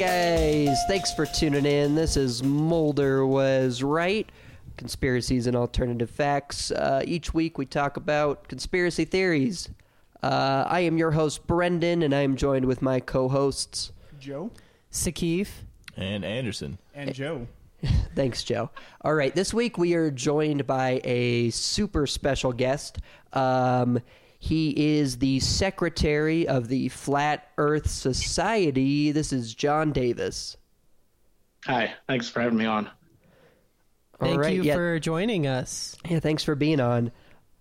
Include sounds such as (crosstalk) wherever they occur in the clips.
guys. Thanks for tuning in. This is Mulder Was Right Conspiracies and Alternative Facts. Uh, each week we talk about conspiracy theories. Uh, I am your host, Brendan, and I am joined with my co hosts. Joe Sakif. And Anderson. and Joe. (laughs) Thanks, Joe. All right, this week we are joined by a super special guest. Um, he is the secretary of the Flat Earth Society. This is John Davis. Hi, thanks for having me on. All Thank right, you yeah. for joining us. Yeah, thanks for being on.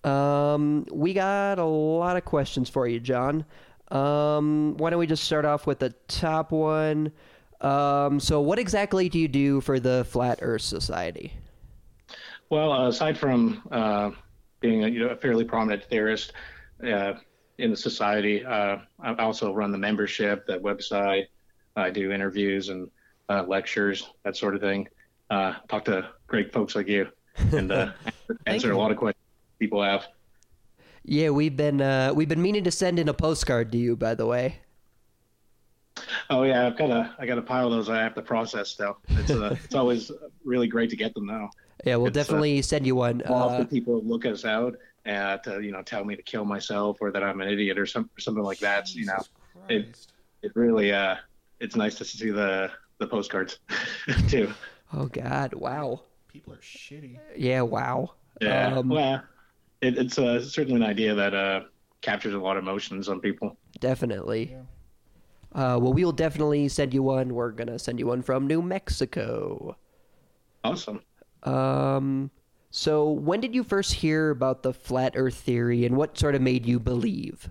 Um, we got a lot of questions for you, John. Um, why don't we just start off with the top one? Um, so, what exactly do you do for the Flat Earth Society? Well, uh, aside from uh, being a, you know, a fairly prominent theorist uh, in the society, uh, I also run the membership, the website. I do interviews and uh, lectures, that sort of thing. Uh, talk to great folks like you and uh, (laughs) answer a lot of questions people have. Yeah, we've been uh, we've been meaning to send in a postcard to you, by the way. Oh yeah, I've got a I got a pile of those I have to process still. It's uh, it's always really great to get them though. Yeah, we'll It's, uh, definitely send you one. often Uh, people look us out uh, to you know tell me to kill myself or that I'm an idiot or some, something like that. You know, it it really uh it's nice to see the the postcards (laughs) too. oh God! Wow. People are shitty. Yeah. Wow. Yeah, Um, well, it, it's uh, certainly an idea that uh captures a lot of emotions on people. Definitely. Yeah. Uh, well, we will definitely send you one. We're gonna send you one from New Mexico. Awesome. Um, so when did you first hear about the flat Earth theory, and what sort of made you believe?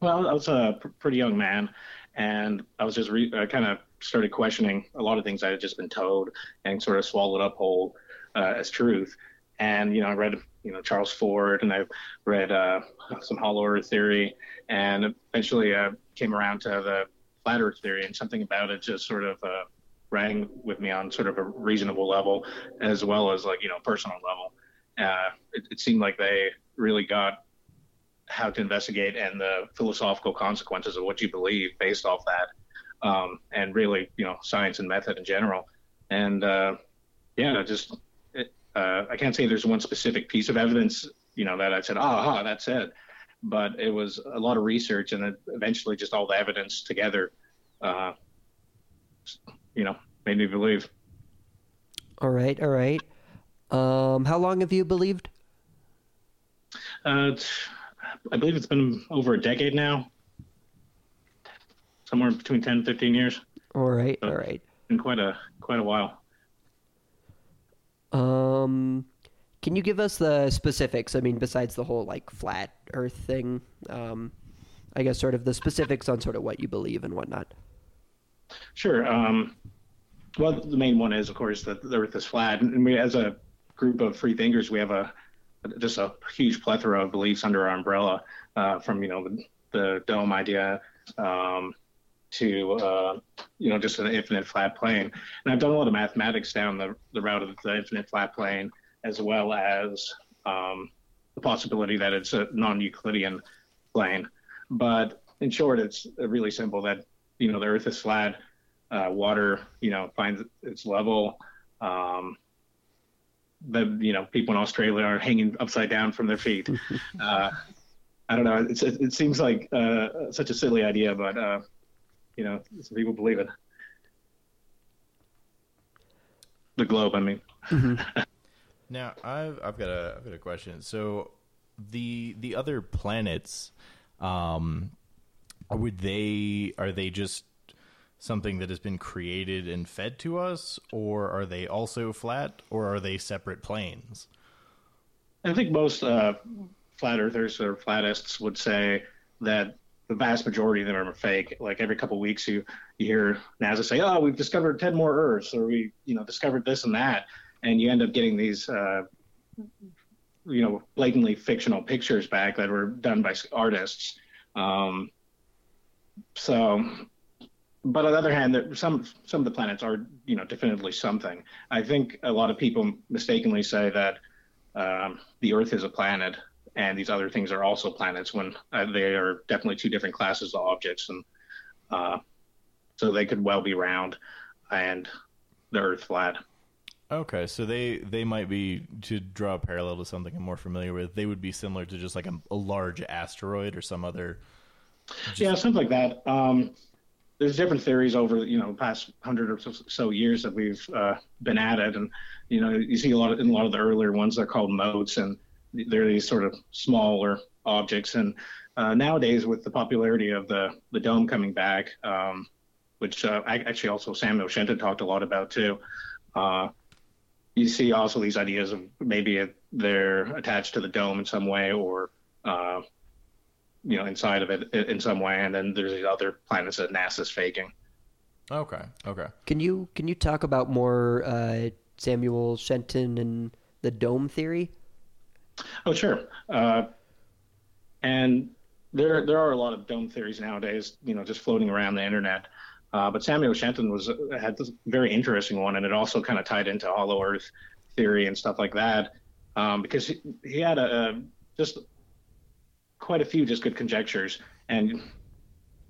Well, I was a pr- pretty young man, and I was just re- I kind of started questioning a lot of things I had just been told and sort of swallowed up whole uh, as truth. And you know, I read you know Charles Fort, and I read uh, some Hollow Earth theory, and eventually uh, came around to the flat Earth theory, and something about it just sort of uh, rang with me on sort of a reasonable level, as well as like you know personal level. Uh, it, it seemed like they really got how to investigate and the philosophical consequences of what you believe based off that, um, and really, you know, science and method in general. And uh, yeah, just uh, I can't say there's one specific piece of evidence, you know, that I said, aha, that's it. But it was a lot of research, and eventually, just all the evidence together, uh, you know, made me believe. All right, all right. Um, how long have you believed? Uh, it's- I believe it's been over a decade now, somewhere between 10 and 15 years. All right, all right. been quite a quite a while. Um, can you give us the specifics? I mean, besides the whole like flat Earth thing, um, I guess sort of the specifics on sort of what you believe and whatnot. Sure. Um, well, the main one is, of course, that the Earth is flat, and we, as a group of free thinkers, we have a just a huge plethora of beliefs under our umbrella, uh, from you know the, the dome idea um, to uh, you know just an infinite flat plane. And I've done a lot of mathematics down the, the route of the infinite flat plane, as well as um, the possibility that it's a non-Euclidean plane. But in short, it's really simple that you know the Earth is flat, uh, water you know finds its level. Um, the you know people in Australia are hanging upside down from their feet. (laughs) uh, I don't know. It's, it, it seems like uh, such a silly idea, but uh, you know some people believe it. The globe, I mean. (laughs) Now I've I've got a I've got a question. So the the other planets, um, would they are they just something that has been created and fed to us, or are they also flat, or are they separate planes? I think most uh, flat earthers or flatists would say that the vast majority of them are fake. Like every couple of weeks, you you hear NASA say, "Oh, we've discovered ten more Earths," or we you know discovered this and that, and you end up getting these uh, you know blatantly fictional pictures back that were done by artists. Um, so, but on the other hand, there, some some of the planets are you know definitively something. I think a lot of people mistakenly say that um, the Earth is a planet and these other things are also planets when uh, they are definitely two different classes of objects. And uh, so they could well be round, and the Earth flat. Okay, so they they might be to draw a parallel to something I'm more familiar with. They would be similar to just like a, a large asteroid or some other. Yeah, something like that. Um, there's different theories over you know the past hundred or so, years that we've uh, been at it, and you know you see a lot of in a lot of the earlier ones they're called moats, and they're these sort of smaller objects. And uh, nowadays, with the popularity of the the dome coming back, um, which uh, actually also Samuel Shenton talked a lot about too. Uh, you see also these ideas of maybe they're attached to the dome in some way or uh, you know inside of it in some way and then there's these other planets that nasa's faking Okay. Okay. Can you can you talk about more uh, Samuel Shenton and the dome theory? oh sure uh, and there there are a lot of dome theories nowadays you know just floating around the internet uh, but Samuel Shenton was had this very interesting one, and it also kind of tied into Hollow Earth theory and stuff like that, um, because he, he had a, a, just quite a few just good conjectures, and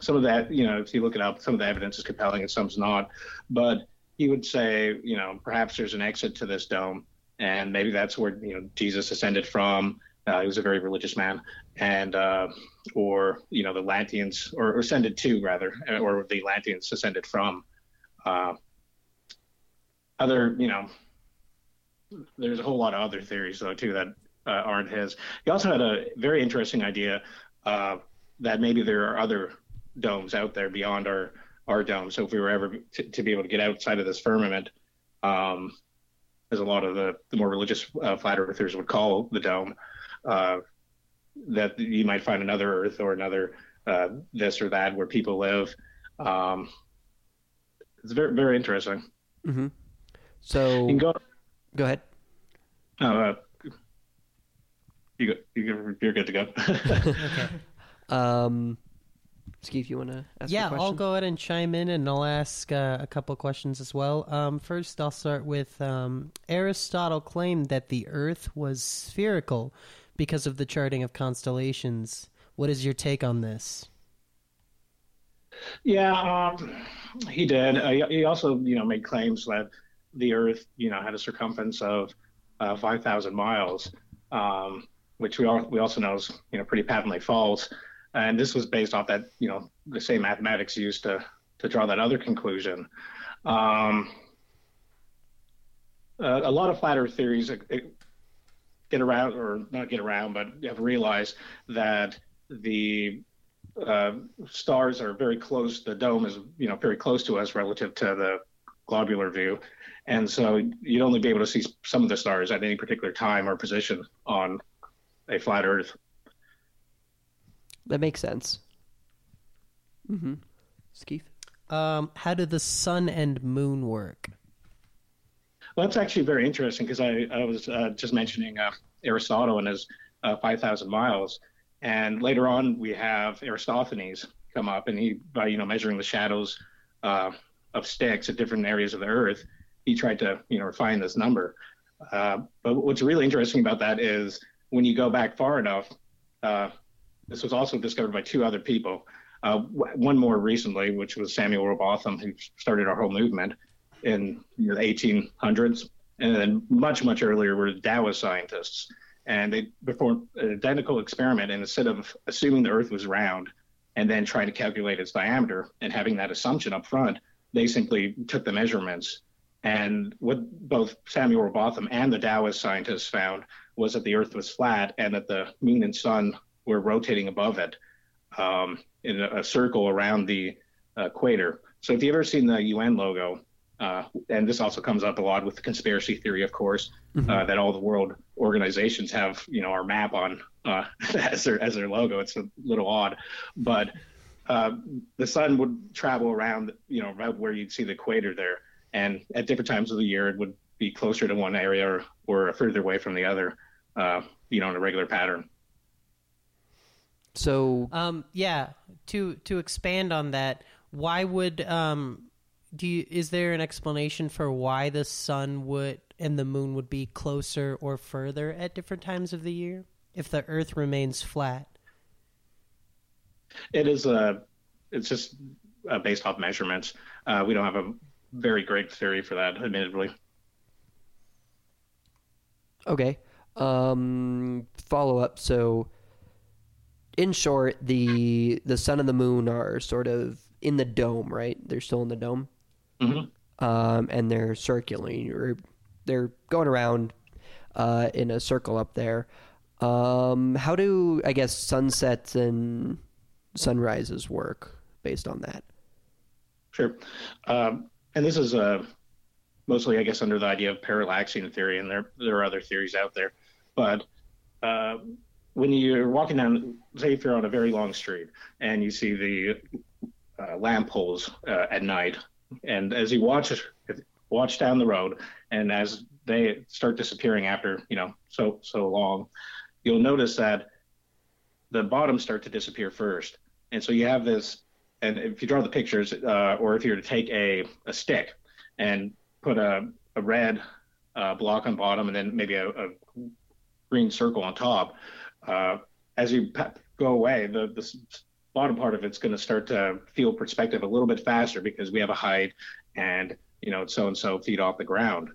some of that, you know, if you look it up, some of the evidence is compelling and some's not. But he would say, you know, perhaps there's an exit to this dome, and maybe that's where you know Jesus ascended from. Uh, he was a very religious man, and uh, or you know the Lanteans or, or ascended to rather, or the Lanteans ascended from. Uh, other, you know, there's a whole lot of other theories though too that uh, aren't his. He also had a very interesting idea uh, that maybe there are other domes out there beyond our our dome. So if we were ever to, to be able to get outside of this firmament, um, as a lot of the, the more religious uh, flat earthers would call the dome, uh, that you might find another Earth or another uh, this or that where people live. Um, it's very very interesting. Mm-hmm. So go. go ahead. You go, you you're good to go. (laughs) Okay. Um, Steve, you want to ask? yeah, a question? I'll go ahead and chime in, and I'll ask uh, a couple questions as well. Um, first, I'll start with um, Aristotle claimed that the Earth was spherical because of the charting of constellations. What is your take on this? Yeah, um, he did. Uh, he- he also, you know, made claims that the Earth, you know, had a circumference of uh, 5,000 miles, um, which we all, we also know is, you know, pretty patently false. And this was based off that, you know, the same mathematics used to to draw that other conclusion. Um, uh, a lot of flat Earth theories uh, uh, get around, or not get around, but have realized that the uh, stars are very close. The dome is, you know, very close to us relative to the globular view, and so you'd only be able to see some of the stars at any particular time or position on a flat Earth. That makes sense. Mm-hmm. Skeef? Um, how do the sun and moon work? Well, that's actually very interesting because I, I was uh, just mentioning uh, Aristotle and his uh, 5,000 miles. And later on, we have Aristophanes come up, and he, by you know measuring the shadows uh, of sticks at different areas of the Earth, he tried to you know refine this number. Uh, but what's really interesting about that is when you go back far enough, uh, this was also discovered by two other people. Uh, w- one more recently, which was Samuel Rowbotham, who started our whole movement in you know, the 1800s, and then much much earlier were Taoist scientists, and they performed an identical experiment. And instead of assuming the Earth was round and then trying to calculate its diameter and having that assumption up front, they simply took the measurements. And what both Samuel Rowbotham and the Taoist scientists found was that the Earth was flat and that the Moon and Sun were rotating above it um, in a, a circle around the equator. So if you've ever seen the UN logo, uh, and this also comes up a lot with the conspiracy theory, of course, uh, that all the world organizations have, you know, our map on uh, (laughs) as their as their logo. It's a little odd, but uh, the sun would travel around, you know, about where you'd see the equator there, and at different times of the year, it would be closer to one area or, or further away from the other, uh, you know, in a regular pattern. So Um, yeah. To to expand on that, why would um, do you, is there an explanation for why the sun would and the moon would be closer or further at different times of the year if the Earth remains flat? It is a, it's just uh, based off measurements. Uh, we don't have a very great theory for that, admittedly. Okay. Um, follow up. So, in short, the the sun and the moon are sort of in the dome, right? They're still in the dome, hmm um, and they're circling or they're going around uh, in a circle up there. Um, how do I guess sunsets and sunrises work based on that? Sure. Um, and this is uh, mostly, I guess, under the idea of parallaxing theory, and there there are other theories out there. But uh, when you're walking down, say if you're on a very long street and you see the uh, lamp poles uh, at night, and as you watch watch down the road, and as they start disappearing after you know so so long, you'll notice that the bottoms start to disappear first, and so you have this. And if you draw the pictures, uh, or if you were to take a, a stick and put a, a red uh, block on bottom and then maybe a, a green circle on top, uh, as you go away, the, the bottom part of it's going to start to feel perspective a little bit faster because we have a height and you know it's so and so feet off the ground,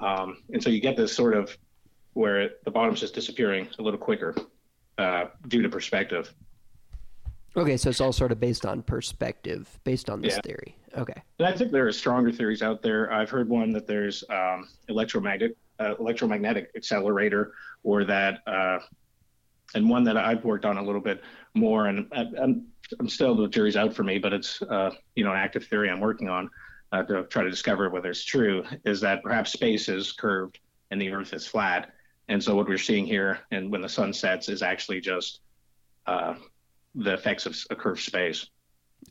um, and so you get this sort of where it, the bottom's just disappearing a little quicker uh, due to perspective. Okay, so it's all sort of based on perspective, based on this Yeah. theory. Okay. And I think there are stronger theories out there. I've heard one that there's um, electromagnetic uh, electromagnetic accelerator, or that, uh, and one that I've worked on a little bit more. And I, I'm I'm still the jury's out for me, but it's uh, you know an active theory I'm working on uh, to try to discover whether it's true. Is that perhaps space is curved and the Earth is flat, and so what we're seeing here, and when the sun sets, is actually just uh, the effects of a curved space.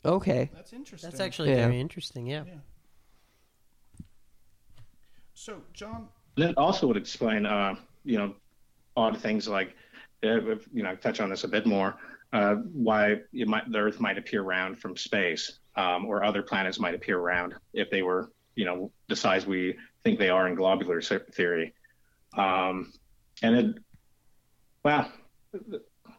Okay. That's interesting. That's actually Yeah. very interesting. Yeah. Yeah. So, John, That also would explain, uh, you know, odd things like, uh, if, you know, touch on this a bit more, uh, why it might, the Earth might appear round from space, um, or other planets might appear round if they were, you know, the size we think they are in globular se- theory. Um, and it, well,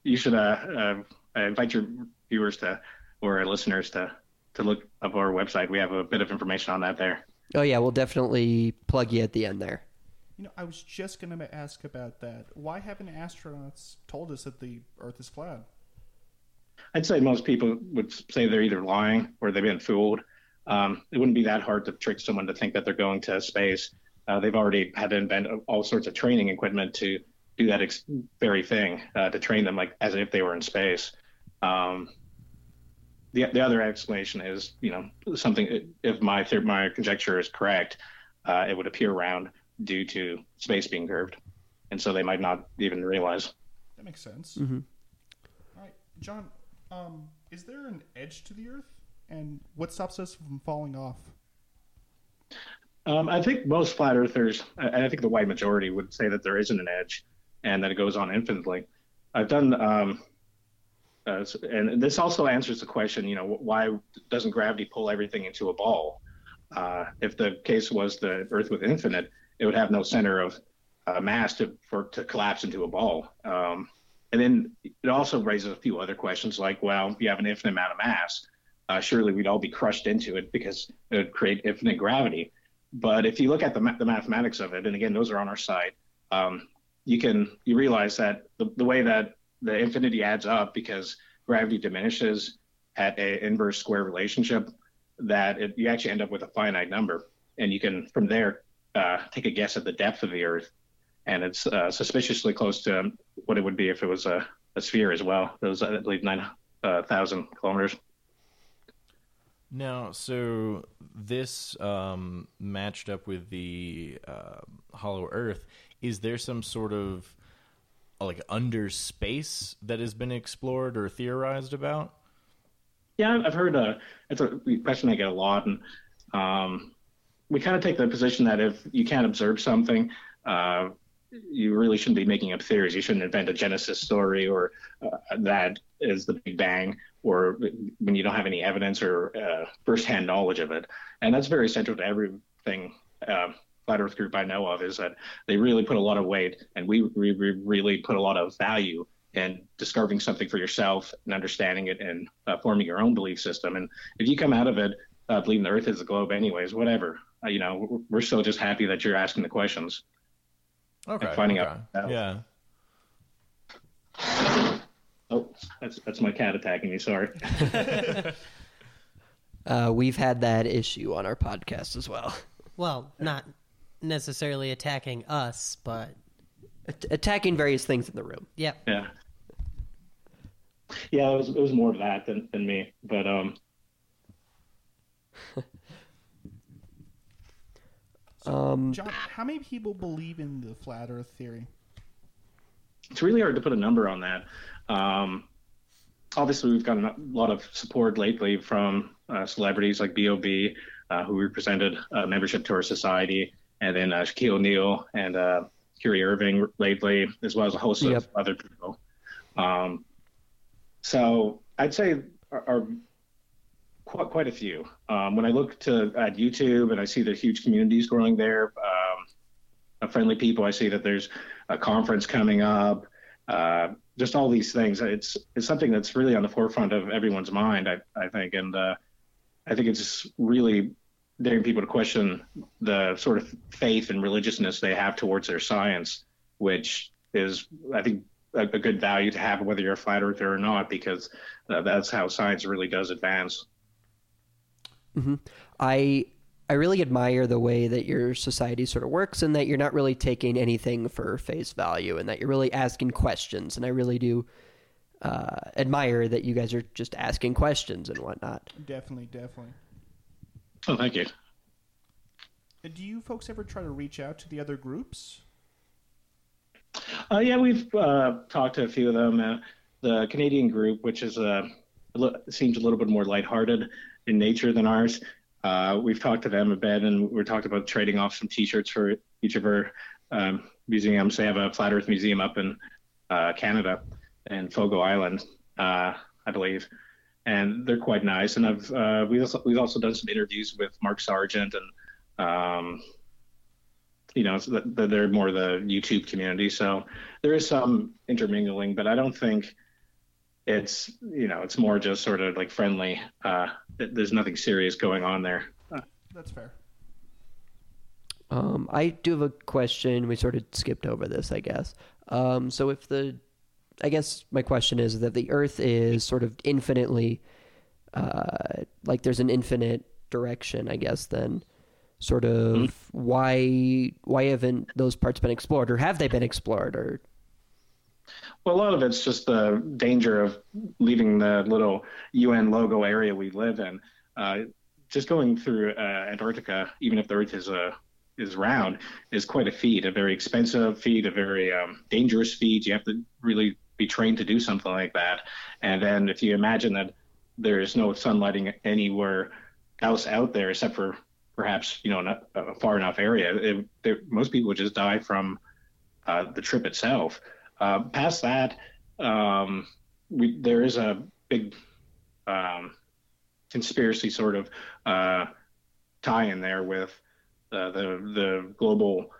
you should, uh, uh, I invite your viewers to, or listeners to, to look up our website. We have a bit of information on that there. Oh yeah, we'll definitely plug you at the end there. you know, I was just going to ask about that. Why haven't astronauts told us that the Earth is flat? I'd say most people would say they're either lying or they've been fooled. Um, it wouldn't be that hard to trick someone to think that they're going to space. Uh, they've already had to invent all sorts of training equipment to do that ex- very thing, uh, to train them like as if they were in space. Um, the, the other explanation is, you know, something. If my theory, my conjecture is correct, uh, it would appear round due to space being curved, and so they might not even realize. That makes sense. Mhm. All right, John, um, is there an edge to the Earth? And what stops us from falling off? Um, I think most flat earthers, and I think the white majority, would say that there isn't an edge and that it goes on infinitely. I've done, um, uh, and this also answers the question, you know, why doesn't gravity pull everything into a ball? Uh, if the case was the Earth was infinite, it would have no center of uh, mass to for to collapse into a ball. Um, and then it also raises a few other questions, like, well, if you have an infinite amount of mass, uh, surely we'd all be crushed into it because it would create infinite gravity. But if you look at the, ma- the mathematics of it, and again, those are on our site, um, you can you realize that the, the way that the infinity adds up because gravity diminishes at a inverse square relationship, that it, you actually end up with a finite number, and you can from there uh, take a guess at the depth of the Earth, and it's uh, suspiciously close to what it would be if it was a, a sphere as well. It was, I believe, 9000 uh, kilometers. Now, so this um, matched up with the uh, Hollow Earth. Is there some sort of like under space that has been explored or theorized about? Yeah, I've heard. Uh, it's a question I get a lot, and um, we kind of take the position that if you can't observe something, uh, you really shouldn't be making up theories. You shouldn't invent a Genesis story or uh, that is the Big Bang, or when you don't have any evidence or uh, firsthand knowledge of it. And that's very central to everything. Uh, Flat Earth group I know of is that they really put a lot of weight, and we, we, we really put a lot of value in discovering something for yourself and understanding it and uh, forming your own belief system. And if you come out of it uh, believing the Earth is a globe, anyways, whatever, uh, you know, we're, we're still just happy that you're asking the questions. Okay. finding okay. out- Yeah. Oh, that's that's my cat attacking me. Sorry. (laughs) (laughs) Uh, we've had that issue on our podcast as well. Well, not necessarily attacking us, but At- attacking various things in the room. yeah. Yeah. Yeah, it was it was more of that than, than me. But um (laughs) Um, John, how many people believe in the flat Earth theory? it's really hard to put a number on that. Um obviously we've gotten a lot of support lately from uh, celebrities like B.O.B. Uh, who represented uh, membership to our society, and then uh, Shaquille O'Neal and uh, Kyrie Irving lately, as well as a host Yep. of other people. Um, so I'd say are, are quite, quite a few. Um, when I look to at YouTube and I see the huge communities growing there, um, friendly people, I see that there's a conference coming up. Uh, just all these things. It's it's something that's really on the forefront of everyone's mind. I I think, and uh, I think it's just really daring people to question the sort of faith and religiousness they have towards their science, which is I think a, a good value to have whether you're a flat earther or not, because uh, that's how science really does advance. I I really admire the way that your society sort of works and that you're not really taking anything for face value and that you're really asking questions. And I really do uh, admire that you guys are just asking questions and whatnot. Definitely, definitely. Oh, thank you. Do you folks ever try to reach out to the other groups? Uh, yeah, we've uh, talked to a few of them. Uh, the Canadian group, which is uh, a li- seems a little bit more lighthearted in nature than ours. Uh, we've talked to them a bit, and we're talked about trading off some T-shirts for each of our um, museums. They have a flat Earth museum up in uh, Canada and Fogo Island, uh, I believe, and they're quite nice. And I've uh, we also we've also done some interviews with Mark Sargent and um, you know, so that, that they're more the YouTube community. So there is some intermingling, but I don't think it's, you know, it's more just sort of like friendly. Uh, there's nothing serious going on there. That's fair. Um, I do have a question. We sort of skipped over this, I guess. Um, so if the, I guess my question is that the Earth is sort of infinitely, uh, like there's an infinite direction, I guess. Then, sort of why why haven't those parts been explored, or have they been explored, or Well, a lot of it's just the danger of leaving the little UN logo area we live in. Uh, just going through uh, Antarctica, even if the Earth is a is round, is quite a feat. A very expensive feat, a very um, dangerous feat. You have to really be trained to do something like that. And then if you imagine that there is no sunlighting anywhere else out there except for perhaps you know a far enough area, it, most people would just die from uh, the trip itself. Uh, past that, um, we, there is a big um, conspiracy sort of uh, tie in there with uh, the the global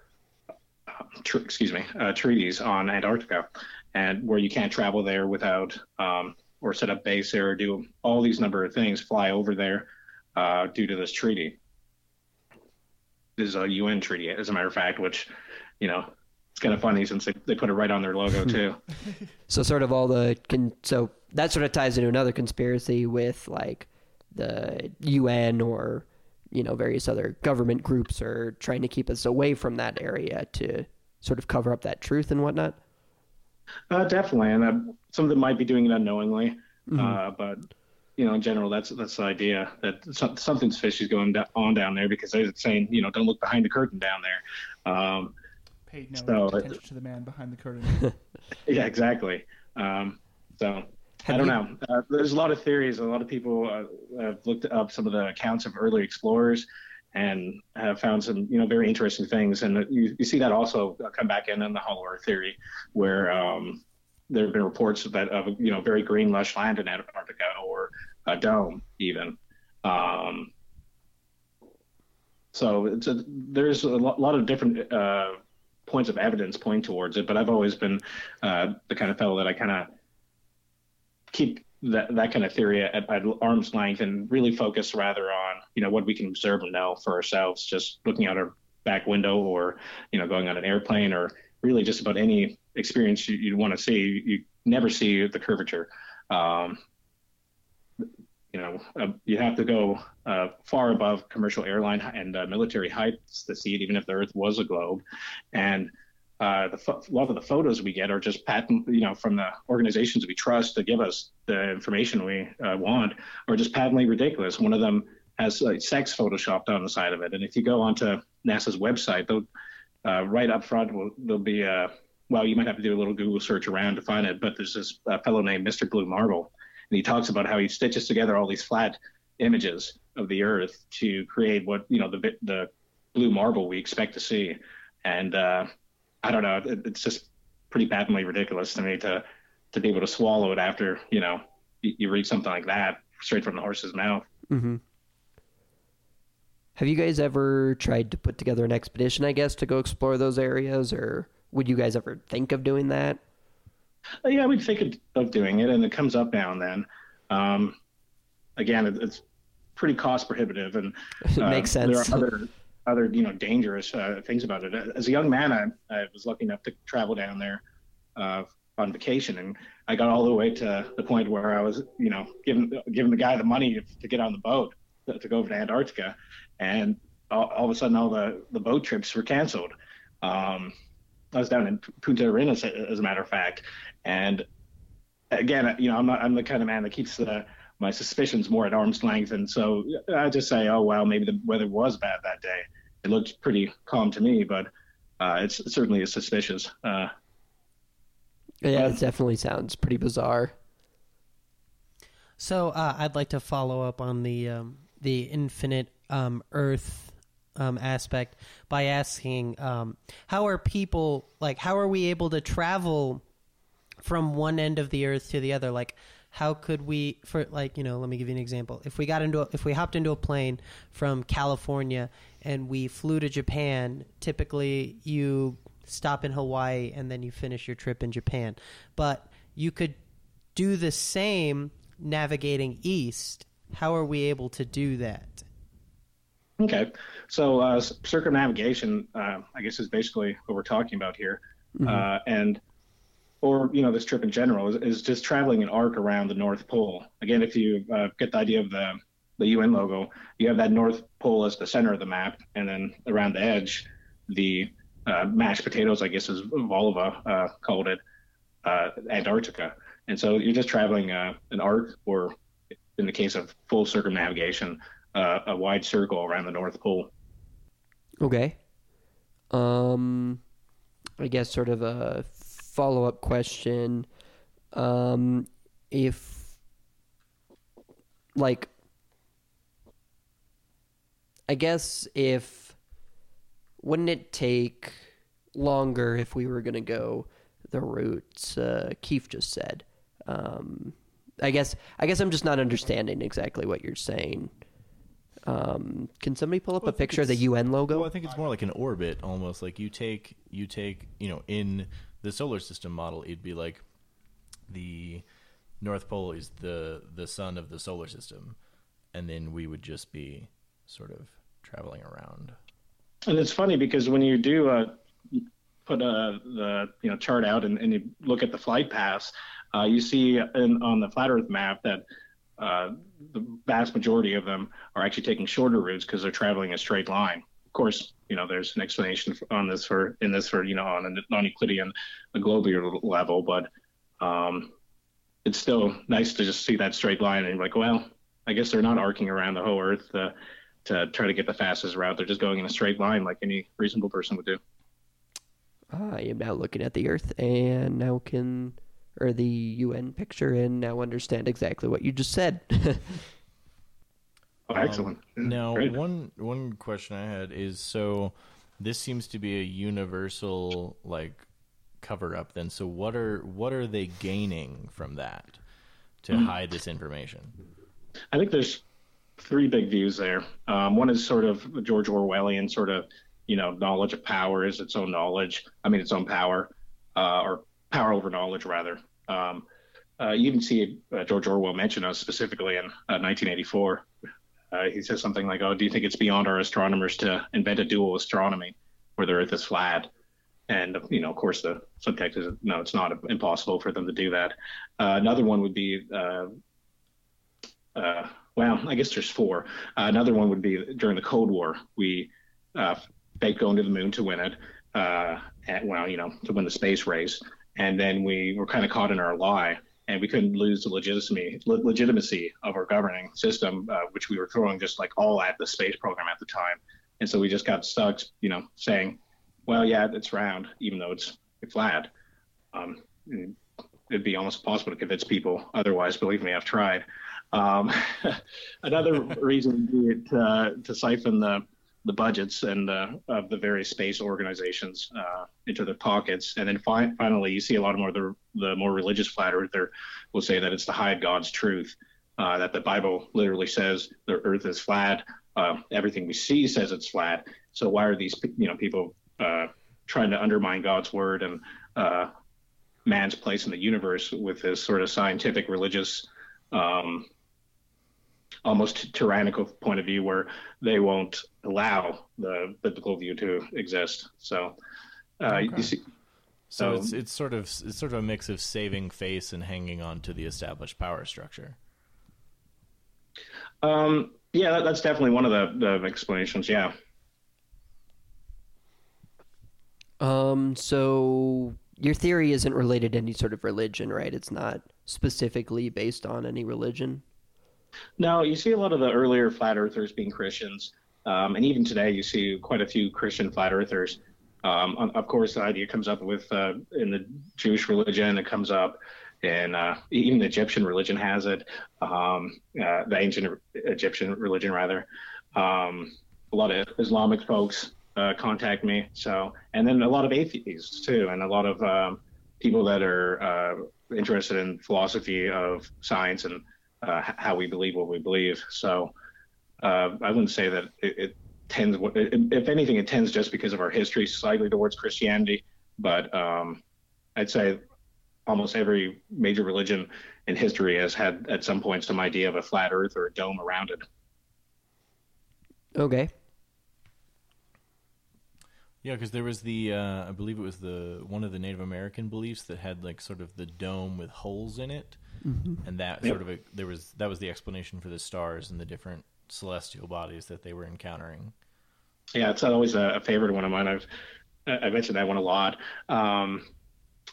uh, tr- excuse me uh, treaties on Antarctica, and where you can't travel there without um, or set up base there or do all these number of things, fly over there uh, due to this treaty. This is a UN treaty, as a matter of fact, which you know it's kind of funny since they, they put it right on their logo too. (laughs) so sort of all the con- so that sort of ties into another conspiracy with like the UN or you know various other government groups are trying to keep us away from that area to sort of cover up that truth and whatnot. Uh, definitely, and uh, some of them might be doing it unknowingly, uh, but you know, in general, that's that's the idea that some, something's fishy going do- on down there because they're saying, you know, don't look behind the curtain down there. Um, Paid no So- attention to the man behind the curtain. (laughs) yeah, exactly. Um, so I don't you- know. Uh, there's a lot of theories. A lot of people uh, have looked up some of the accounts of early explorers and have found some, you know, very interesting things. And you, you see that also come back in in the Hollow Earth theory, where um, there have been reports that of you know very green lush land in Antarctica or a dome even. Um, so a, there's a lo- lot of different uh, points of evidence point towards it. But I've always been uh, the kind of fellow that I kind of keep that that kind of theory at, at arm's length and really focus rather on you know what we can observe and know for ourselves, just looking out our back window or you know going on an airplane or really just about any experience you, you want to see. You never see the curvature. Um, you know, uh, you have to go uh, far above commercial airline and uh, military heights to see it, even if the Earth was a globe. And uh, the fo- a lot of the photos we get are just patent, you know, from the organizations we trust to give us the information we uh, want, or just patently ridiculous. One of them has like, sex photoshopped on the side of it, and if you go onto NASA's website, they'll uh, right up front will there'll be a well, you might have to do a little Google search around to find it, but there's this fellow named Mr. Blue Marble and he talks about how he stitches together all these flat images of the Earth to create what you know the the blue marble we expect to see. And uh, I don't know, it, it's just pretty patently ridiculous to me to to be able to swallow it after you know you, you read something like that straight from the horse's mouth. Mm-hmm. Have you guys ever tried to put together an expedition? I guess to go explore those areas, or would you guys ever think of doing that? Uh, yeah, we think of doing it, and it comes up now and then. Um, again, it, it's pretty cost prohibitive, and (laughs) uh, makes sense. There are other other you know dangerous uh, things about it. As a young man, I, I was lucky enough to travel down there uh, on vacation, and I got all the way to the point where I was you know giving giving the guy the money to get on the boat to, to go over to Antarctica, and all, all, of a sudden all the the boat trips were canceled. Um, I was down in Punta Arenas, as a matter of fact, and again, you know, I'm not I'm the kind of man that keeps the my suspicions more at arm's length, and so I just say, oh well, maybe the weather was bad that day. It looked pretty calm to me, but uh, it's it certainly is suspicious. Uh, yeah, it definitely sounds pretty bizarre. So uh, I'd like to follow up on the um, the infinite um, Earth um, aspect by asking, um, how are people like? How are we able to travel? from one end of the earth to the other like how could we for like you know let me give you an example. If we got into a, if we hopped into a plane from california and we flew to japan typically you stop in hawaii and then you finish your trip in japan. But you could do the same navigating east. How are we able to do that? Okay. So uh, circumnavigation uh, i guess is basically what we're talking about here. Mm-hmm. uh, and or you know this trip in general is, is, just traveling an arc around the North Pole. Again, if you uh, get the idea of the the UN logo, you have that North Pole as the center of the map, and then around the edge, the uh, mashed potatoes, I guess, as Voliva uh, called it, uh, Antarctica. And so you're just traveling uh, an arc, or in the case of full circumnavigation, uh, a wide circle around the North Pole. Okay. Um, I guess sort of a follow up question. Um, if, like, I guess if, wouldn't it take longer if we were going to go the route uh, Keith just said? Um, I guess I guess I'm just not understanding exactly what you're saying. Um, can somebody pull up well, a picture of the UN logo? Well, I think it's more like an orbit, almost like you take you take you know in the solar system model, it'd be like the North Pole is the the sun of the solar system, and then we would just be sort of traveling around. And it's funny because when you do uh, put uh, the you know chart out and, and you look at the flight paths, uh, you see in, on the flat Earth map that uh, the vast majority of them are actually taking shorter routes because they're traveling a straight line. Of course, you know, there's an explanation on this for in this for you know on a non-Euclidean, a globular level, but um, it's still nice to just see that straight line and like, well, I guess they're not arcing around the whole Earth uh, to try to get the fastest route. They're just going in a straight line like any reasonable person would do. I am now looking at the Earth and now can, or the UN picture, and now understand exactly what you just said. (laughs) Oh, excellent. Um, now, Great. one one question I had is so this seems to be a universal like cover up. Then, so what are what are they gaining from that to mm-hmm. hide this information? I think there's three big views there. Um, one is sort of George Orwellian, sort of you know, knowledge of power is its own knowledge. I mean, its own power, uh, or power over knowledge, rather. Um, uh, you even see uh, George Orwell mention us specifically in 1984. Uh, uh, he says something like, "Oh, do you think it's beyond our astronomers to invent a dual astronomy where the Earth is flat?" And you know, of course, the subtext is no, it's not impossible for them to do that. Uh, another one would be, uh, uh, well, I guess there's four. Uh, another one would be during the Cold War, we uh, faked going to the moon to win it. Uh, at, well, you know, to win the space race, and then we were kind of caught in our lie. And we couldn't lose the legitimacy legitimacy of our governing system, which we were throwing just like all at the space program at the time. And so we just got stuck, you know, saying well, yeah, it's round, even though it's flat. Um, it'd be almost impossible to convince people otherwise. Believe me, I've tried. Um, (laughs) another reason to, uh, to siphon the the budgets and uh, of the various space organizations uh, into their pockets, and then fi- finally, you see a lot more of the the more religious flat earther will say that it's to hide God's truth. Uh, that the Bible literally says the Earth is flat. Uh, everything we see says it's flat. So why are these you know people uh, trying to undermine God's word and uh, man's place in the universe with this sort of scientific, religious, um, almost tyrannical point of view where they won't allow the biblical view to exist. So, uh, okay. you see. So it's it's sort of it's sort of a mix of saving face and hanging on to the established power structure. Um, yeah, that, that's definitely one of the, the explanations. Yeah. Um, so your theory isn't related to any sort of religion, right? It's not specifically based on any religion. No, you see a lot of the earlier flat earthers being Christians, um, and even today you see quite a few Christian flat earthers. Um, of course, the idea comes up with uh, in the Jewish religion. It comes up and uh, even the Egyptian religion has it. Um, uh, the ancient Egyptian religion, rather. Um, a lot of Islamic folks uh, contact me. So, and then a lot of atheists too, and a lot of um, people that are uh, interested in philosophy of science and uh, how we believe what we believe. So, uh, I wouldn't say that it, it tends. If anything, it tends just because of our history slightly towards Christianity. But um, I'd say almost every major religion in history has had at some point some idea of a flat Earth or a dome around it. Okay. Yeah, because there was the uh, I believe it was the one of the Native American beliefs that had like sort of the dome with holes in it, mm-hmm. and that yep. sort of a, there was that was the explanation for the stars and the different celestial bodies that they were encountering. Yeah, it's always a, favorite one of mine. I've I mentioned that one a lot. Um,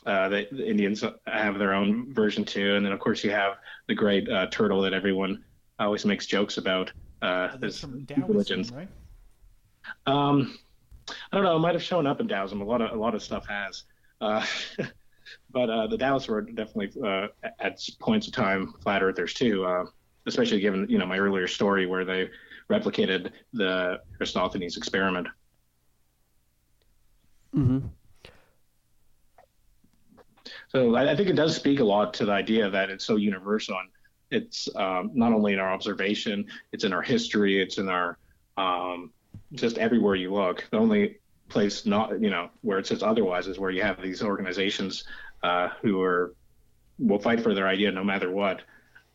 uh, the, the, Indians have their own version too, and then of course you have the great uh, turtle that everyone always makes jokes about. Uh, this religion, right? Um, I don't know. It might have shown up in Taoism. A lot of a lot of stuff has. Uh, (laughs) but uh, the Dallas were definitely uh, at points of time flat earthers too, uh, especially given you know my earlier story where they replicated the Aristophanes experiment. hmm So I, I, think it does speak a lot to the idea that it's so universal. And it's um, not only in our observation, it's in our history, it's in our um, just everywhere you look. The only place not you know where it says otherwise is where you have these organizations uh, who are will fight for their idea no matter what,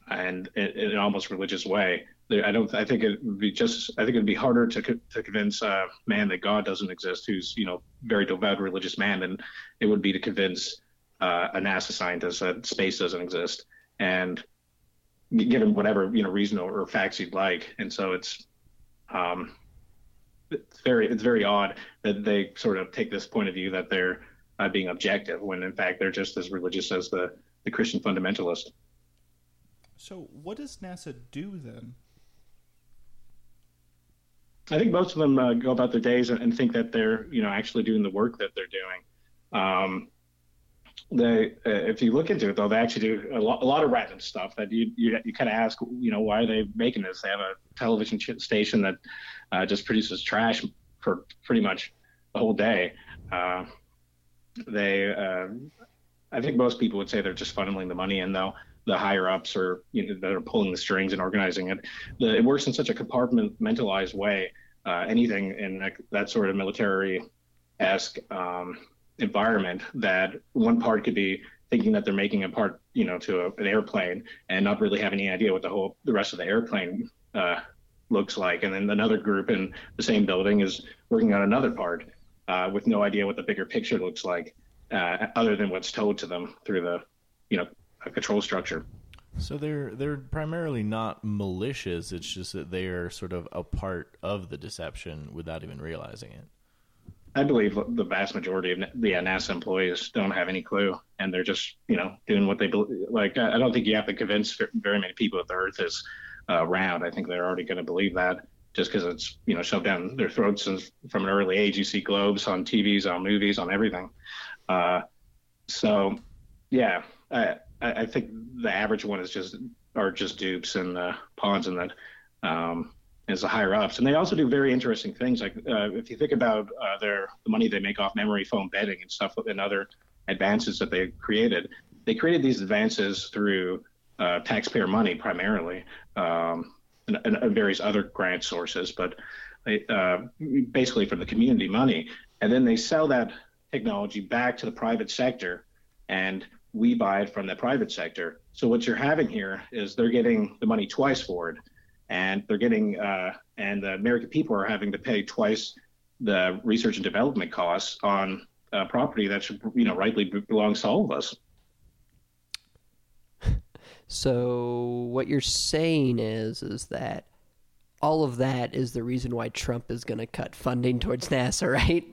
and in, in an almost religious way. I don't. I think it would be just. I think it'd be harder to to convince a man that God doesn't exist, who's you know very devout religious man, than it would be to convince uh, a NASA scientist that space doesn't exist. And given whatever you know reason or, or facts you'd like, and so it's um, it's very it's very odd that they sort of take this point of view that they're uh, being objective when in fact they're just as religious as the the Christian fundamentalist. So what does NASA do then? I think most of them uh, go about their days and, and, think that they're you know actually doing the work that they're doing. Um, they, uh, if you look into it though, they actually do a, lo- a lot of random stuff that you you, you kind of ask, you know, why are they making this? They have a television station that uh, just produces trash for pretty much the whole day. Uh, they, uh, I think most people would say they're just funneling the money in, though the higher ups are you know that are pulling the strings and organizing it. The, it works in such a compartmentalized way uh, anything in that, that sort of military esque um, environment that one part could be thinking that they're making a part, you know, to a, an airplane and not really have any idea what the whole the rest of the airplane uh, looks like, and then another group in the same building is working on another part uh, with no idea what the bigger picture looks like, uh, other than what's told to them through the, you know, control structure. So they're they're primarily not malicious. It's just that they are sort of a part of the deception without even realizing it. I believe the vast majority of the NASA employees don't have any clue, and they're just you know doing what they believe. Like I don't think you have to convince very many people that the Earth is uh, round. I think they're already going to believe that just because it's you know shoved down their throats since from an early age. You see globes on TVs, on movies, on everything. Uh, so yeah, I, I think the average one is just are just dupes and uh, pawns in that um, as the higher ups. And they also do very interesting things. Like uh, if you think about uh, their the money they make off memory foam bedding and stuff and other advances that they created, they created these advances through uh, taxpayer money primarily, um, and, and, various other grant sources, but they, uh, basically from the community money. And then they sell that technology back to the private sector and we buy it from the private sector. So what you're having here is they're getting the money twice for it, and they're getting uh, and the American people are having to pay twice the research and development costs on uh, property that should you know rightly belongs to all of us. So what you're saying is is that all of that is the reason why Trump is going to cut funding towards NASA, right?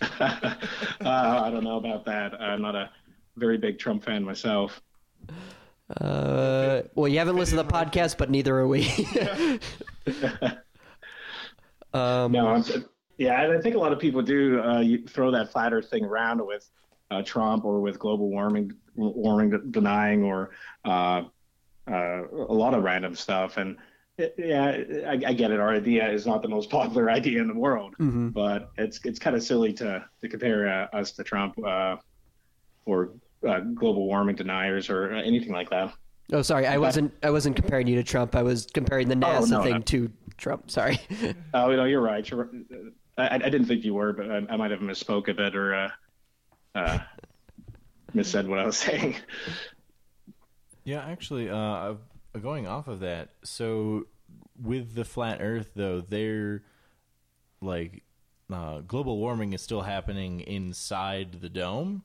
(laughs) uh, I don't know about that. I'm not a very big Trump fan myself. Uh, well, you haven't listened to the podcast, but neither are we. (laughs) (laughs) um, no, I'm, yeah, I think a lot of people do uh, throw that flat Earth thing around with uh, Trump or with global warming, warming denying, or uh, uh, a lot of random stuff. And yeah, I, I, get it. Our idea is not the most (laughs) popular idea in the world, mm-hmm. but it's it's kind of silly to to compare uh, us to Trump or uh, global warming deniers or anything like that. Oh, sorry, I wasn't. I wasn't comparing you to Trump. I was comparing the NASA oh, no, thing no. to Trump. Sorry. oh no, you're right. I, I, didn't think you were, but I, I might have misspoke a bit or uh, uh, missaid what I was (laughs) saying. Yeah, actually, uh, going off of that, so with the flat Earth, though, they're like uh, global warming is still happening inside the dome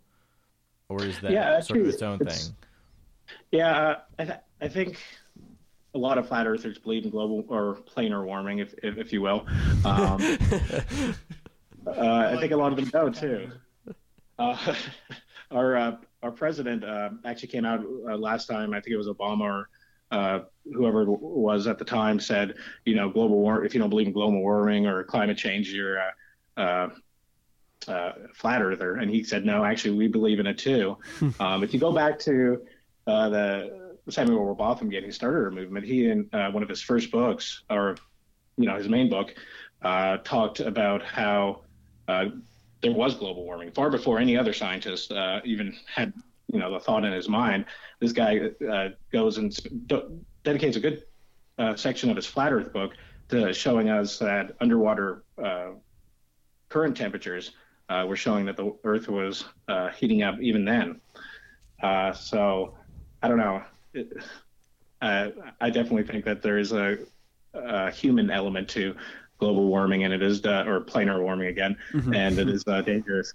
or is that yeah, sort of its own it's, thing? Yeah, uh, I, th- I think a lot of flat earthers believe in global or planar warming, if if, if you will. Um, (laughs) uh, I think a lot of them don't too. Uh, (laughs) our uh, our president uh, actually came out uh, last time. I think it was Obama or uh, whoever it was at the time said, you know, global war. If you don't believe in global warming or climate change, you're uh, flat earther, and he said, "No, actually, we believe in it too." (laughs) Um, if you go back to uh, the Samuel Rowbotham getting started a movement, he in uh, one of his first books, or you know, his main book, uh, talked about how uh, there was global warming far before any other scientist uh, even had you know the thought in his mind. This guy goes and dedicates a good section of his flat Earth book to showing us that underwater current temperatures uh, were showing that the Earth was uh, heating up even then. Uh, so I don't know. It, I definitely think that there is a, a, human element to global warming, and it is uh, or planar warming again, mm-hmm. and it (laughs) is uh, dangerous.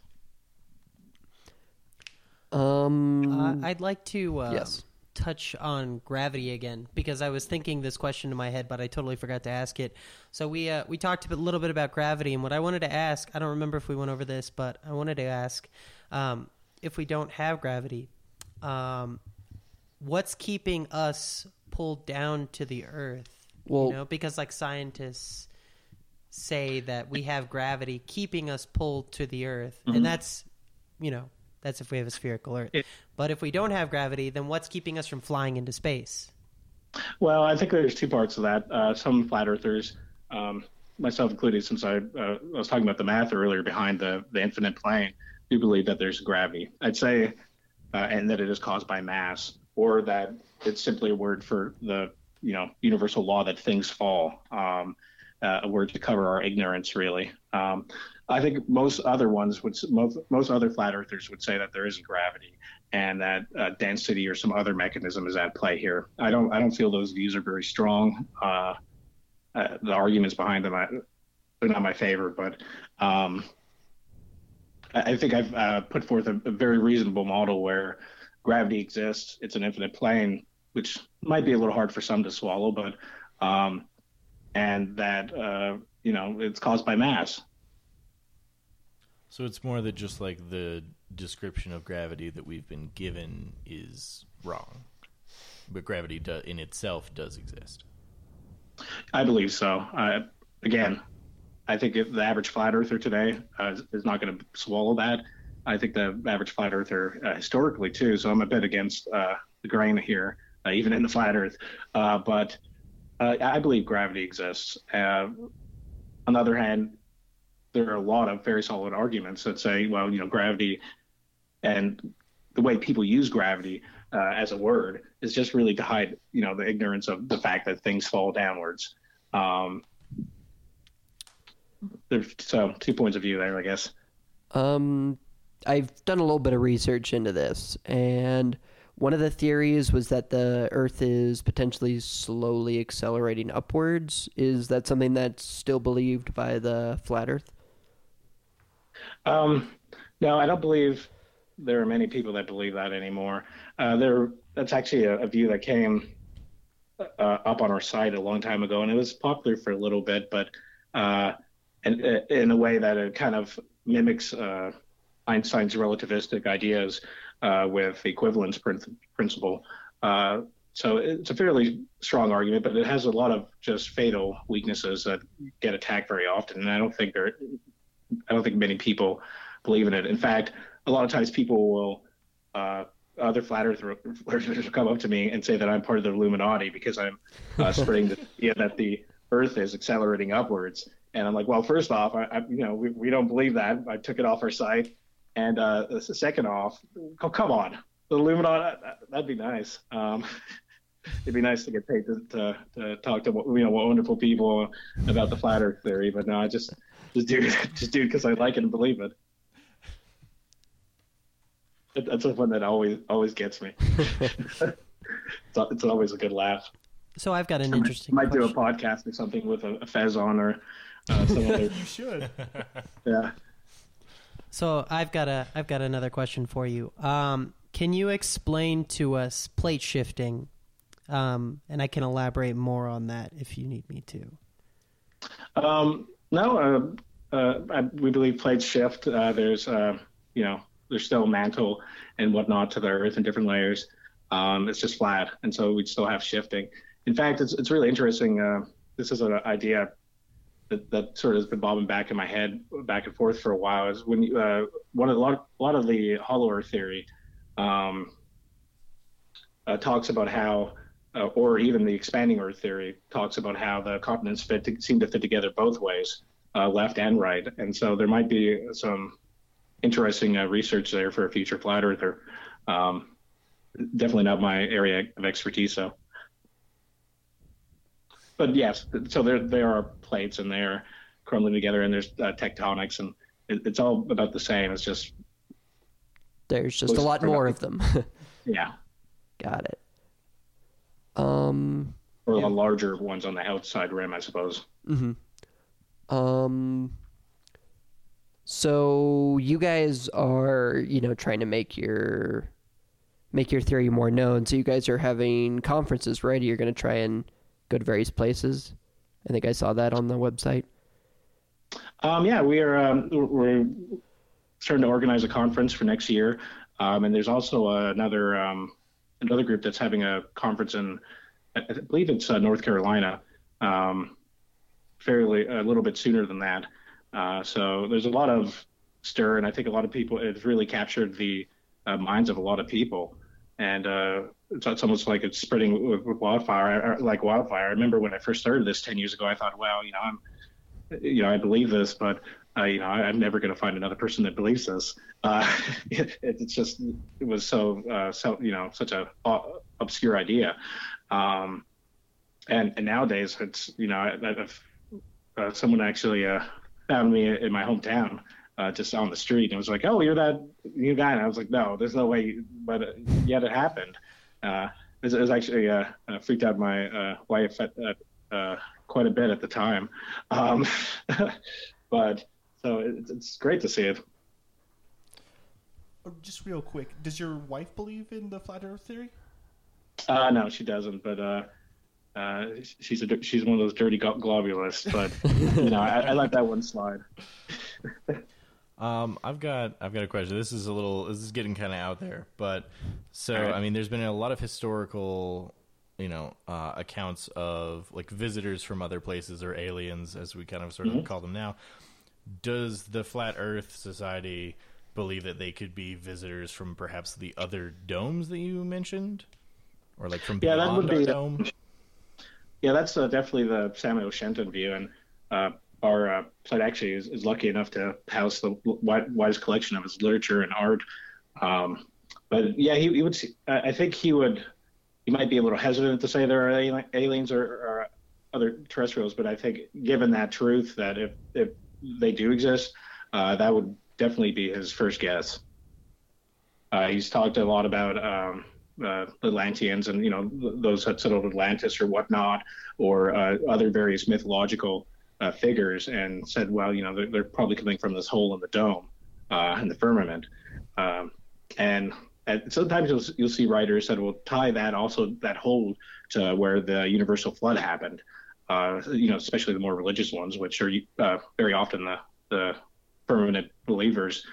Um, I'd like to yes touch on gravity again because I was thinking this question in my head, but I totally forgot to ask it. So we uh, we talked a little bit about gravity, and what I wanted to ask, I don't remember if we went over this, but I wanted to ask um, if we don't have gravity, um, what's keeping us pulled down to the Earth? Well, you know, because like scientists say that we have gravity keeping us pulled to the Earth, mm-hmm. and that's you know that's if we have a spherical Earth. It, but if we don't have gravity, then what's keeping us from flying into space? Well, I think there's two parts of that. Uh, some flat earthers, um, myself included, since I, uh, I, was talking about the math earlier behind the, the infinite plane, do believe that there's gravity. I'd say, uh, and that it is caused by mass, or that it's simply a word for the you know universal law that things fall. Um, uh, a word to cover our ignorance, really. Um, I think most other ones would, most, most other flat earthers would say that there isn't gravity and that uh, density or some other mechanism is at play here. I don't, I don't feel those views are very strong. Uh, uh, the arguments behind them, I, they're not my favorite, but um, I, I think I've uh, put forth a, a very reasonable model where gravity exists. It's an infinite plane, which might be a little hard for some to swallow, but um, and that uh, you know it's caused by mass. So it's more that just like the description of gravity that we've been given is wrong, but gravity do, in itself does exist. I believe so. Uh, again, I think if the average flat earther today uh, is not going to swallow that. I think the average flat earther uh, historically too. So I'm a bit against uh, the grain here, uh, even in the flat Earth. Uh, I believe gravity exists. on the other hand, there are a lot of very solid arguments that say, well, you know, gravity and the way people use gravity uh, as a word is just really to hide, you know, the ignorance of the fact that things fall downwards. Um, there's so two points of view there, I guess. Um, I've done a little bit of research into this, and one of the theories was that the Earth is potentially slowly accelerating upwards. Is that something that's still believed by the flat Earth? Um, no, I don't believe there are many people that believe that anymore. Uh, there, that's actually a, a view that came uh, up on our site a long time ago, and it was popular for a little bit, but uh, uh, in a way that it kind of mimics uh, Einstein's relativistic ideas uh, with the equivalence principle. so it's a fairly strong argument, but it has a lot of just fatal weaknesses that get attacked very often, and I don't think there I don't think many people believe in it. In fact, a lot of times people will, uh, other flat earthers will come up to me and say that I'm part of the Illuminati because I'm uh, (laughs) spreading the idea that the Earth is accelerating upwards. And I'm like, well, first off, I, I, you know, we, we don't believe that. I took it off our site. And uh, second off, oh, come on, the Illuminati, that, would be nice. Um, (laughs) it'd be nice to get paid to, to, to, talk to you know wonderful people about the flat Earth theory. But no, I just just do (laughs) just do it because I like it and believe it. That's the one that always always gets me. (laughs) it's, it's always a good laugh. So I've got an interesting. Might question. do a podcast or something with a, a fez on or uh, some other. you should. Yeah. So I've got a I've got another question for you. Um, can you explain to us plate shifting? Um, and I can elaborate more on that if you need me to. Um, no, uh, uh, we believe plates shift. Uh, there's, uh, you know, there's still mantle and whatnot to the Earth in different layers. Um, it's just flat, and so we'd still have shifting. In fact, it's it's really interesting. Uh, this is an idea that, that sort of has been bobbing back in my head, back and forth for a while. Is when you, uh, one of a lot, a lot of the hollow Earth theory um, talks about how uh, or even the expanding Earth theory talks about how the continents fit to, seem to fit together both ways, uh, left and right. And so there might be some interesting uh, research there for a future flat earther. Um, definitely not my area of expertise, though. But yes, so there there are plates and they're crumbling together, and there's uh, tectonics, and it, it's all about the same. It's just there's just a lot more of them. (laughs) yeah, got it. Um, or yeah. the larger ones on the outside rim, I suppose. Mm-hmm. Um. So you guys are, you know, trying to make your make your theory more known. So you guys are having conferences, right? You're going to try and go to various places. I think I saw that on the website. Um, yeah, we are. Um, we're starting to organize a conference for next year, um, and there's also another um, another group that's having a conference in, I believe it's uh, North Carolina, um, fairly a little bit sooner than that. Uh, so there's a lot of stir, and I think a lot of people it's really captured the uh, minds of a lot of people, and uh, it's, it's, almost like it's spreading with, with wildfire, like wildfire. I remember when I first started this ten years ago, I thought, well, you know, I'm, you know, I believe this, but uh, you know, I, am never going to find another person that believes this. Uh, (laughs) it, it's just it was so uh, so you know such a uh, obscure idea, um, and and nowadays it's you know I, I've uh, someone actually found me in my hometown, just on the street, and was like, "Oh, you're that new guy." And I was like, "No, there's no way." But yet it happened. Uh, it, was, it was actually uh, uh, freaked out my uh, wife at, at, uh, quite a bit at the time. Um, (laughs) but so it's, it's great to see it. Oh, Just real quick, does your wife believe in the flat Earth theory? Uh, no, she doesn't. But uh, uh, she's a she's one of those dirty globulists. But (laughs) you know, I, I let that one slide. (laughs) Um, I've got I've got a question. This is a little this is getting kind of out there, but so right. I mean, there's been a lot of historical, you know, uh, accounts of like visitors from other places or aliens, as we kind of sort of call them now. Does the Flat Earth Society believe that they could be visitors from perhaps the other domes that you mentioned, or like from Yeah, that beyond would our be- dome? Yeah, that's uh, definitely the Samuel Shenton view, and uh, our uh, site actually is, is lucky enough to house the wide, widest collection of his literature and art. Um, but yeah, he, he would. See, I I think he would. He might be a little hesitant to say there are aliens or, or other terrestrials, but I think given that truth, that if if they do exist, uh, that would definitely be his first guess. Uh, he's talked a lot about um, uh, Atlanteans and you know those that settled Atlantis or whatnot, or uh, other various mythological uh, figures, and said, well, you know, they're, they're probably coming from this hole in the dome, uh, in the firmament, um, and. And sometimes you'll, you'll see writers that will tie that also that hole to where the universal flood happened. Uh, you know, especially the more religious ones, which are uh, very often the, the firmament believers.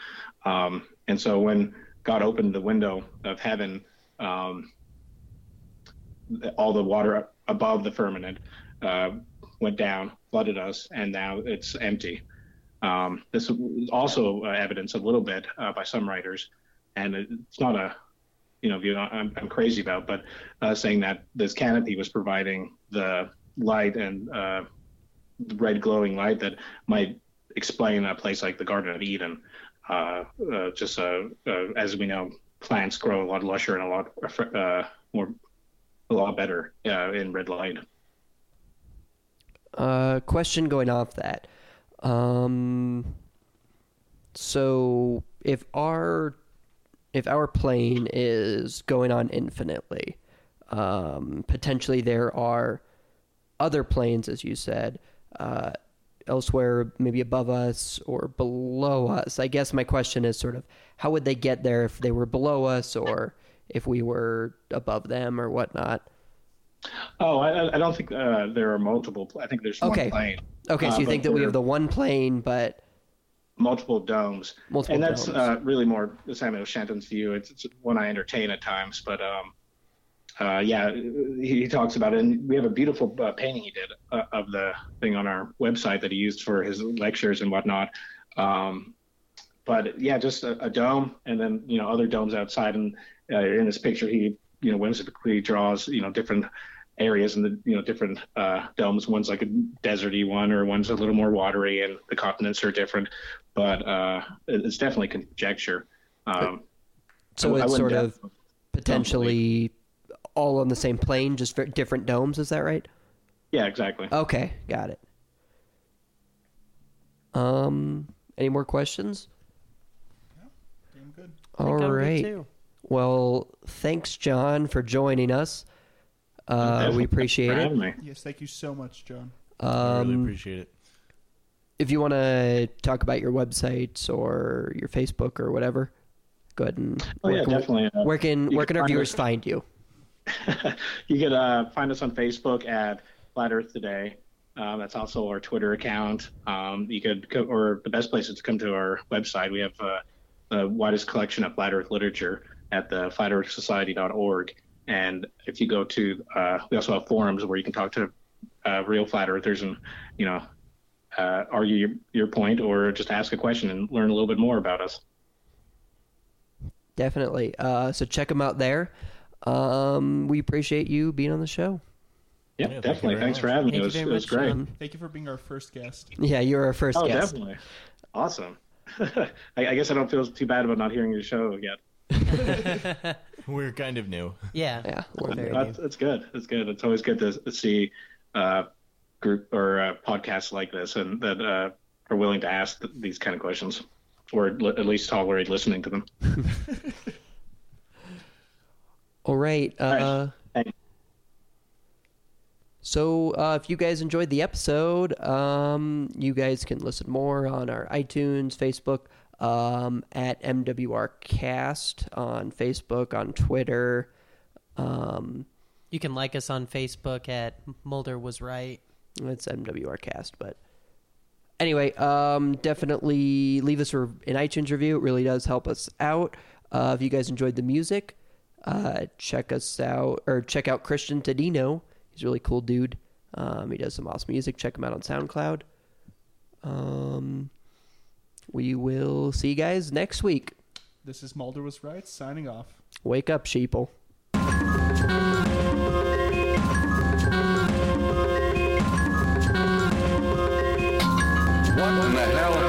Um, and so when God opened the window of heaven, um, all the water above the firmament uh, went down, flooded us, and now it's empty. Um, this is also uh, evidence a little bit uh, by some writers, and it's not a you know view I'm, I'm crazy about, but uh, saying that this canopy was providing the light and uh, red glowing light that might explain a place like the Garden of Eden. Uh, uh, just as we know, plants grow a lot lusher and a lot more, a lot better in red light. Uh, question going off that. Um, so if our if our plane is going on infinitely, um, potentially there are other planes, as you said, uh, elsewhere, maybe above us or below us. I guess my question is sort of how would they get there if they were below us or if we were above them or whatnot? Oh, I, I don't think uh, there are multiple. I think there's Okay. one plane, Okay, so Uh, you but think that we have the one plane, but multiple domes, Multiple and that's domes. Uh, really more the Samuel Shenton's view. It's, it's one I entertain at times, but um, uh, yeah, he, he talks about it. And we have a beautiful uh, painting he did uh, of the thing on our website that he used for his lectures and whatnot. Um, but yeah, just a, a dome, and then you know other domes outside. And uh, in this picture, he you know whimsically draws you know different areas and the you know different uh, domes. One's like a deserty one, or one's a little more watery, and the continents are different. But uh, it's definitely conjecture. Um, so I- I it's wouldn't sort of doubt- potentially all on the same plane, just ver- different domes. Is that right? yeah, exactly. Okay, got it. Um, any more questions? Damn good. All I'm good right. Well, thanks, John, for joining us. Uh, we appreciate it. Yes, thank you so much, John. I really Um, appreciate it. if you want to talk about your websites or your Facebook or whatever, go ahead and Oh yeah, where can- definitely. Uh, Where can you where can can our find viewers us- find you? (laughs) you can uh, find us on Facebook at Flat Earth Today. Um, that's also our Twitter account. Um, you could, co- or the best place is to come to our website. We have uh, the widest collection of flat Earth literature at the flat earth society.org. flatearthsociety.org. And if you go to, uh, we also have forums where you can talk to uh, real flat earthers and, you know, uh, argue your, your point or just ask a question and learn a little bit more about us. Definitely. Uh, so check them out there. Um, we appreciate you being on the show. Yeah, Yeah, definitely. very Thanks for having Thank me. you It was, it was much, great. John. Thank you for being our first guest. Yeah, you're our first Oh, guest. definitely. Awesome. (laughs) I, I guess I don't feel too bad about not hearing your show yet. (laughs) (laughs) (laughs) We're kind of new. (laughs) Yeah. Yeah, a little Very bit. new. That's, that's good. That's good. It's always good to see uh, group or uh, podcasts like this and that uh, are willing to ask th- these kind of questions or li- at least tolerate listening to them. (laughs) All right. Uh, Thanks. so, uh, if you guys enjoyed the episode, um, you guys can listen more on our iTunes, Facebook, um, at MWRcast on Facebook, on Twitter. Um, You can like us on Facebook at Mulder was right. it's MWRcast, but anyway, um, definitely leave us a, an iTunes review. It really does help us out. Uh, if you guys enjoyed the music, uh, check us out or check out Christian Tadino. He's a really cool dude. Um, he does some awesome music. Check him out on SoundCloud. Um, we will see you guys next week. This is Mulder was right signing off. Wake up, sheeple. What in the hell?